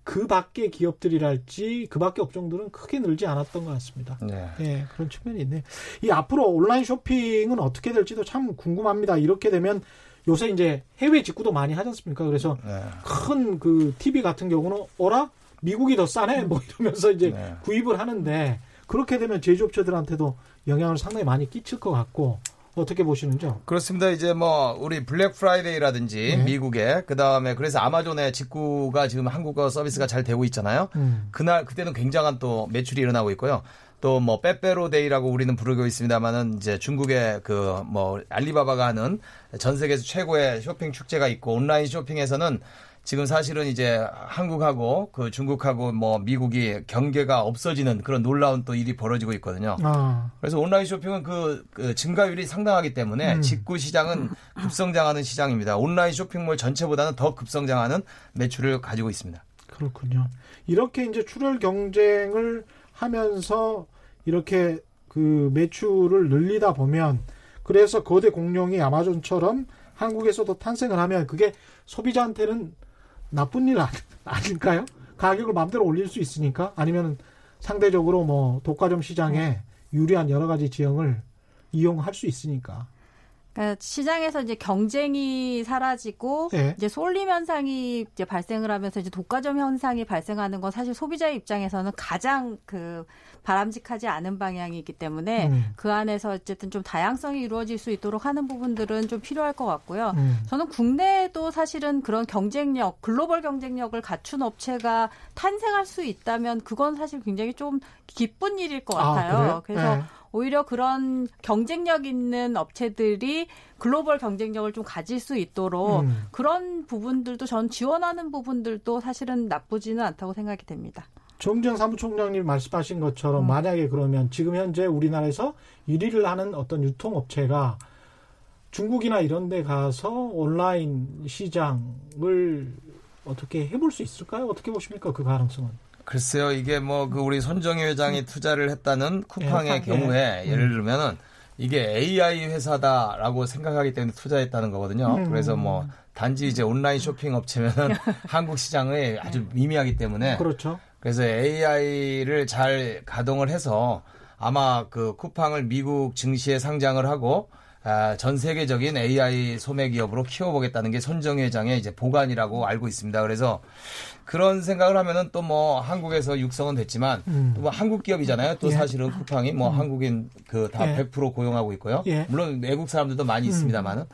그 밖의 기업들이랄지 그 밖의 업종들은 크게 늘지 않았던 것 같습니다. 네. 네. 그런 측면이 있네. 이 앞으로 온라인 쇼핑은 어떻게 될지도 참 궁금합니다. 이렇게 되면 요새 이제 해외 직구도 많이 하지 않습니까? 그래서 네. 큰그 TV 같은 경우는 어라 미국이 더 싸네 뭐 이러면서 이제 네. 구입을 하는데 그렇게 되면 제조업체들한테도 영향을 상당히 많이 끼칠 것 같고 어떻게 보시는지요? 그렇습니다. 이제 뭐 우리 블랙 프라이데이라든지 네. 미국에 그 다음에 그래서 아마존의 직구가 지금 한국어 서비스가 잘 되고 있잖아요. 음. 그날 그때는 굉장한 또 매출이 일어나고 있고요. 또뭐 빼빼로데이라고 우리는 부르고 있습니다만은 이제 중국의 그 뭐 알리바바가 하는 전 세계에서 최고의 쇼핑 축제가 있고 온라인 쇼핑에서는 지금 사실은 이제 한국하고 그 중국하고 뭐 미국이 경계가 없어지는 그런 놀라운 또 일이 벌어지고 있거든요. 아. 그래서 온라인 쇼핑은 그, 그 증가율이 상당하기 때문에 음. 직구 시장은 급성장하는 시장입니다. 온라인 쇼핑몰 전체보다는 더 급성장하는 매출을 가지고 있습니다. 그렇군요. 이렇게 이제 출혈 경쟁을 하면서 이렇게 그 매출을 늘리다 보면 그래서 거대 공룡이 아마존처럼 한국에서도 탄생을 하면 그게 소비자한테는 나쁜 일 아닐까요? 가격을 마음대로 올릴 수 있으니까 아니면 상대적으로 뭐 독과점 시장에 유리한 여러 가지 지형을 이용할 수 있으니까. 그러니까 시장에서 이제 경쟁이 사라지고 네. 이제 쏠림 현상이 이제 발생을 하면서 이제 독과점 현상이 발생하는 건 사실 소비자의 입장에서는 가장 그 바람직하지 않은 방향이기 때문에 음. 그 안에서 어쨌든 좀 다양성이 이루어질 수 있도록 하는 부분들은 좀 필요할 것 같고요. 음. 저는 국내에도 사실은 그런 경쟁력, 글로벌 경쟁력을 갖춘 업체가 탄생할 수 있다면 그건 사실 굉장히 좀 기쁜 일일 것 아, 같아요. 아, 그래서 네. 오히려 그런 경쟁력 있는 업체들이 글로벌 경쟁력을 좀 가질 수 있도록 음. 그런 부분들도 전 지원하는 부분들도 사실은 나쁘지는 않다고 생각이 됩니다. 정재영 사무총장님 말씀하신 것처럼 음. 만약에 그러면 지금 현재 우리나라에서 1위를 하는 어떤 유통업체가 중국이나 이런 데 가서 온라인 시장을 어떻게 해볼 수 있을까요? 어떻게 보십니까? 그 가능성은? 글쎄요, 이게 뭐 그 우리 손정희 회장이 투자를 했다는 쿠팡의 네, 경우에 네. 예를 들면은 이게 AI 회사다라고 생각하기 때문에 투자했다는 거거든요. 음. 그래서 뭐 단지 이제 온라인 쇼핑 업체면은 한국 시장에 아주 미미하기 때문에 그렇죠. 그래서 AI를 잘 가동을 해서 아마 그 쿠팡을 미국 증시에 상장을 하고 아, 전 세계적인 AI 소매 기업으로 키워보겠다는 게 손정희 회장의 이제 보관이라고 알고 있습니다. 그래서 그런 생각을 하면은 또 뭐 한국에서 육성은 됐지만 음. 또뭐 한국 기업이잖아요. 또 예. 사실은 쿠팡이 뭐 음. 한국인 그다 예. 100% 고용하고 있고요. 예. 물론 외국 사람들도 많이 음. 있습니다만은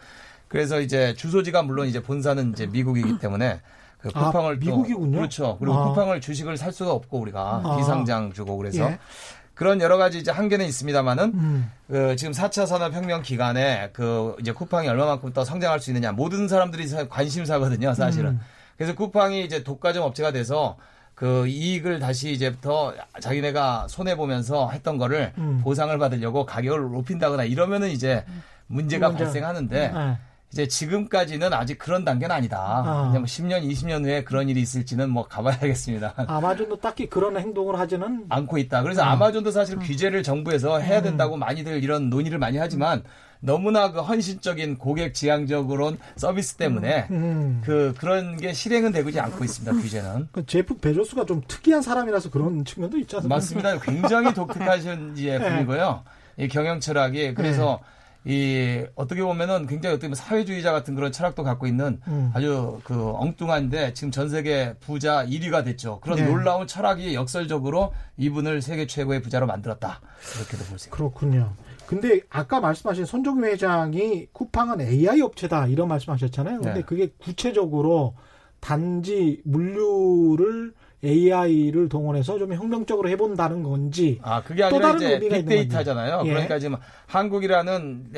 그래서 이제 주소지가 물론 이제 본사는 이제 미국이기 때문에 그 아, 쿠팡을 아, 미국이군요. 그렇죠. 그리고 아. 쿠팡을 주식을 살 수가 없고 우리가 아. 비상장 주고 그래서 예. 그런 여러 가지 이제 한계는 있습니다만은 음. 그 지금 4차 산업혁명 기간에 그 이제 쿠팡이 얼마만큼 더 성장할 수 있느냐 모든 사람들이 관심사거든요, 사실은. 음. 그래서 쿠팡이 이제 독과점 업체가 돼서 그 이익을 다시 이제 더 자기네가 손해 보면서 했던 거를 음. 보상을 받으려고 가격을 높인다거나 이러면은 이제 문제가 문제. 발생하는데 네. 이제 지금까지는 아직 그런 단계는 아니다. 아. 이제 뭐 10년, 20년 후에 그런 일이 있을지는 뭐 가봐야겠습니다. 아마존도 딱히 그런 행동을 하지는 않고 있다. 그래서 음. 아마존도 사실 음. 규제를 정부에서 해야 음. 된다고 많이들 이런 논의를 많이 하지만 너무나 그 헌신적인 고객 지향적으로는 서비스 때문에 음. 음. 그 그런 게 실행은 되지 않고 있습니다. 규제는. 그 제프 베조스가 좀 특이한 사람이라서 그런 측면도 있지 않습니까? 맞습니다. 굉장히 독특하신 예, 네. 분이고요. 이 경영 철학이 그래서 네. 이 어떻게 보면은 굉장히 어떻게 보면 사회주의자 같은 그런 철학도 갖고 있는 음. 아주 그 엉뚱한데 지금 전 세계 부자 1위가 됐죠. 그런 네. 놀라운 철학이 역설적으로 이분을 세계 최고의 부자로 만들었다. 이렇게도 볼 수 있습니다. 그렇군요. 근데 아까 말씀하신 손정희 회장이 쿠팡은 AI 업체다 이런 말씀하셨잖아요. 근데 네. 그게 구체적으로 단지 물류를 AI를 동원해서 좀 혁명적으로 해본다는 건지 아 그게 아니라 이제 빅데이터잖아요. 예. 그러니까 지금 한국이라는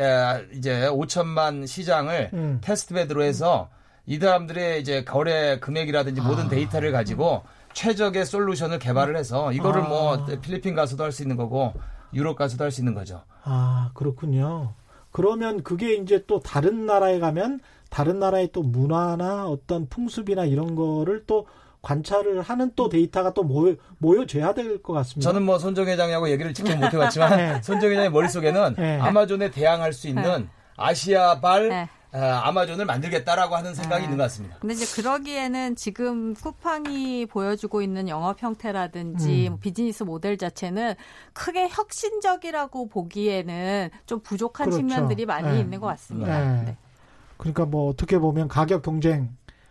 이제 5천만 시장을 음. 테스트베드로 해서 이 사람들의 이제 거래 금액이라든지 모든 아. 데이터를 가지고 최적의 솔루션을 개발을 해서 이거를 뭐 아. 뭐 필리핀 가서도 할 수 있는 거고 유럽 가서도 할 수 있는 거죠. 아 그렇군요. 그러면 그게 이제 또 다른 나라에 가면 다른 나라의 또 문화나 어떤 풍습이나 이런 거를 또 관찰을 하는 또 데이터가 또 모여, 모여져야 될 것 같습니다. 저는 뭐 손정 회장하고 얘기를 직접 못 해봤지만 네. 손정 회장의 머릿속에는 네. 아마존에 대항할 수 있는 네. 아시아발 네. 아, 마존을 만들겠다라고 하는 생각이 네. 있는 것 같습니다. 근데 이제 그러기에는 지금 쿠팡이 보여주고 있는 영업 형태라든지 음. 뭐 비즈니스 모델 자체는 크게 혁신적이라고 보기에는 좀 부족한 그렇죠. 측면들이 많이 네. 있는 것 같습니다. 네. 네. 그러니까 뭐 어떻게 보면 가격 경쟁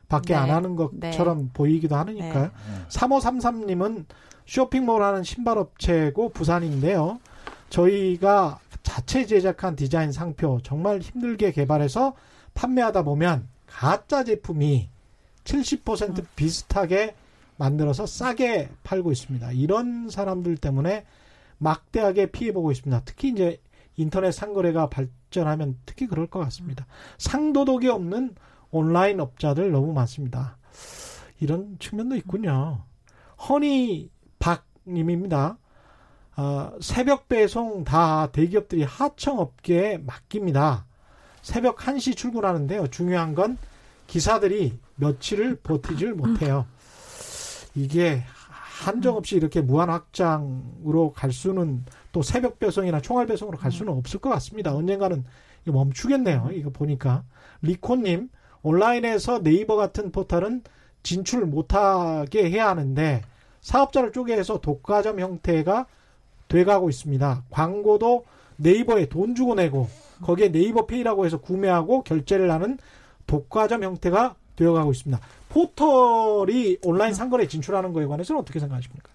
밖에 안 네. 하는 것처럼 네. 보이기도 하니까요. 3533님은 쇼핑몰 하는 신발 업체고 부산인데요. 저희가 자체 제작한 디자인 상표 정말 힘들게 개발해서 판매하다 보면 가짜 제품이 70% 비슷하게 만들어서 싸게 팔고 있습니다. 이런 사람들 때문에 막대하게 피해보고 있습니다. 특히 이제 인터넷 상거래가 발전하면 특히 그럴 것 같습니다. 상도덕이 없는 온라인 업자들 너무 많습니다. 이런 측면도 있군요. 허니 박님입니다. 어, 새벽 배송 다 대기업들이 하청 업계에 맡깁니다. 새벽 1시 출근하는데요. 중요한 건 기사들이 며칠을 버티질 못해요. 이게 한정 없이 이렇게 무한 확장으로 갈 수는 또 새벽 배송이나 총알 배송으로 갈 수는 없을 것 같습니다. 언젠가는 멈추겠네요. 이거 보니까. 리코님, 온라인에서 네이버 같은 포털은 진출 못하게 해야 하는데 사업자를 쪼개서 독과점 형태가 돼가고 있습니다. 광고도 네이버에 돈 주고 내고 거기에 네이버 페이라고 해서 구매하고 결제를 하는 독과점 형태가 되어가고 있습니다. 포털이 온라인 상거래 진출하는 거에 관해서는 어떻게 생각하십니까?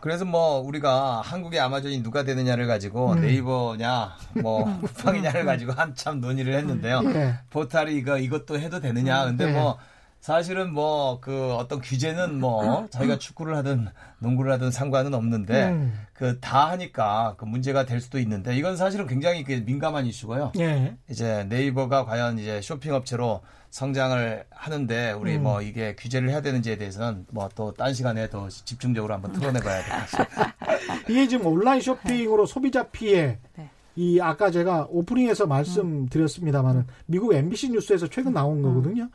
그래서 뭐 우리가 한국의 아마존이 누가 되느냐를 가지고 음. 네이버냐 뭐 쿠팡이냐를 가지고 한참 논의를 했는데요. 네. 포털이 이거 이것도 해도 되느냐. 근데 네. 뭐 사실은 뭐 그 어떤 규제는 뭐 자기가 축구를 하든 농구를 하든 상관은 없는데 음. 그다 하니까 그 문제가 될 수도 있는데 이건 사실은 굉장히 그 민감한 이슈고요. 예. 이제 네이버가 과연 이제 쇼핑 업체로 성장을 하는데 우리 음. 뭐 이게 규제를 해야 되는지에 대해서는 뭐 또 딴 시간에 더 집중적으로 한번 토론해봐야 될 것 같습니다. 이게 지금 온라인 쇼핑으로 소비자 피해. 네. 이 아까 제가 오프닝에서 말씀드렸습니다만은 미국 MBC 뉴스에서 최근 나온 거거든요.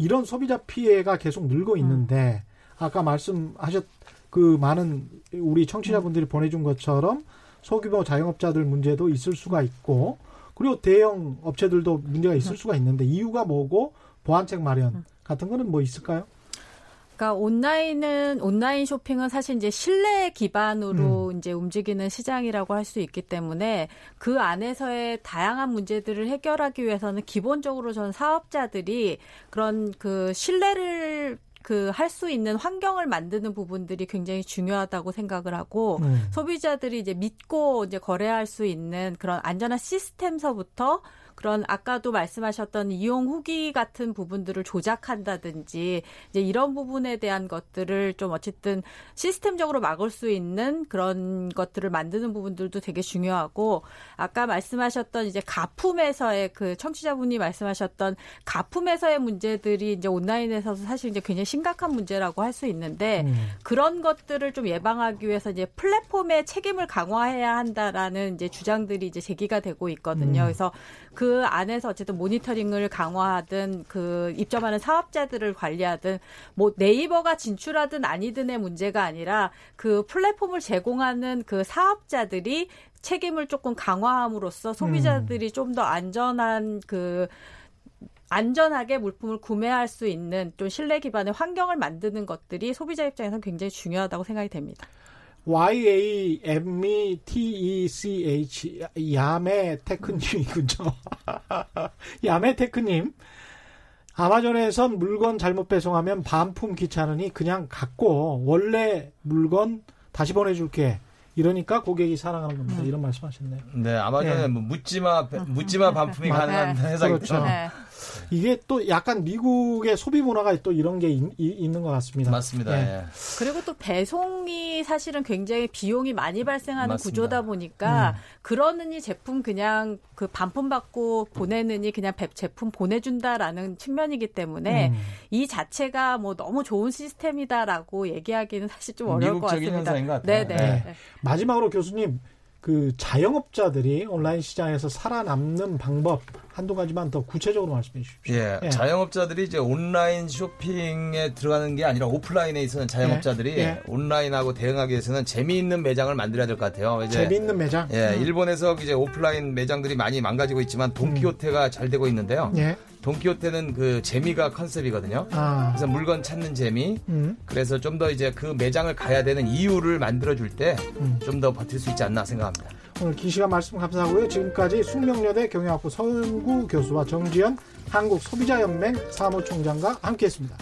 이런 소비자 피해가 계속 늘고 있는데 아까 말씀하셨 그 많은 우리 청취자분들이 보내준 것처럼 소규모 자영업자들 문제도 있을 수가 있고 그리고 대형 업체들도 문제가 있을 수가 있는데 이유가 뭐고 보완책 마련 같은 거는 뭐 있을까요? 그러니까 온라인은 온라인 쇼핑은 사실 이제 신뢰 기반으로 음. 이제 움직이는 시장이라고 할 수 있기 때문에 그 안에서의 다양한 문제들을 해결하기 위해서는 기본적으로 저는 사업자들이 그런 그 신뢰를 그할수 있는 환경을 만드는 부분들이 굉장히 중요하다고 생각을 하고 음. 소비자들이 이제 믿고 이제 거래할 수 있는 그런 안전한 시스템서부터 그런 아까도 말씀하셨던 이용 후기 같은 부분들을 조작한다든지 이제 이런 부분에 대한 것들을 좀 어쨌든 시스템적으로 막을 수 있는 그런 것들을 만드는 부분들도 되게 중요하고 아까 말씀하셨던 이제 가품에서의 그 청취자분이 말씀하셨던 가품에서의 문제들이 이제 온라인에서 사실 이제 굉장히 심각한 문제라고 할 수 있는데 음. 그런 것들을 좀 예방하기 위해서 이제 플랫폼의 책임을 강화해야 한다라는 이제 주장들이 이제 제기가 되고 있거든요. 음. 그래서 그 안에서 어쨌든 모니터링을 강화하든 그 입점하는 사업자들을 관리하든 뭐 네이버가 진출하든 아니든의 문제가 아니라 그 플랫폼을 제공하는 그 사업자들이 책임을 조금 강화함으로써 소비자들이 음. 좀더 안전한 그 안전하게 물품을 구매할 수 있는 좀 신뢰 기반의 환경을 만드는 것들이 소비자 입장에서는 굉장히 중요하다고 생각이 됩니다. Y-A-M-E-T-E-C-H 야메 테크님이군요. 야메 테크님. 아마존에선 물건 잘못 배송하면 반품 귀찮으니 그냥 갖고 원래 물건 다시 보내줄게. 이러니까 고객이 사랑하는 겁니다. 음. 이런 말씀하셨네요. 네, 아마존에 네. 뭐 묻지마 묻지마 반품이 가능한 회사가 그렇죠. 있죠. 네. 이게 또 약간 미국의 소비 문화가 또 이런 게 있, 있는 것 같습니다. 맞습니다. 네. 예. 그리고 또 배송이 사실은 굉장히 비용이 많이 발생하는 맞습니다. 구조다 보니까 음. 그러느니 제품 그냥 그 반품 받고 보내느니 그냥 제품 보내준다라는 측면이기 때문에 음. 이 자체가 뭐 너무 좋은 시스템이다라고 얘기하기는 사실 좀 어려울 것 같습니다. 현상인 것 같아요. 네네. 네. 네. 마지막으로 교수님 그 자영업자들이 온라인 시장에서 살아남는 방법 한두 가지만 더 구체적으로 말씀해 주십시오. 예, 예. 자영업자들이 이제 온라인 쇼핑에 들어가는 게 아니라 오프라인에 있어서 자영업자들이 예. 예. 온라인하고 대응하기 위해서는 재미있는 매장을 만들어야 될 것 같아요. 이제 재미있는 매장? 예, 음. 일본에서 이제 오프라인 매장들이 많이 망가지고 있지만 돈키호테가 음. 잘 되고 있는데요. 예. 돈키호테는 그 재미가 컨셉이거든요. 아. 그래서 물건 찾는 재미. 음. 그래서 좀 더 이제 그 매장을 가야 되는 이유를 만들어 줄 때 좀더 음. 버틸 수 있지 않나 생각합니다. 오늘 긴 시간 말씀 감사하고요. 지금까지 숙명여대 경영학부 서은구 교수와 정지현 한국소비자연맹 사무총장과 함께했습니다.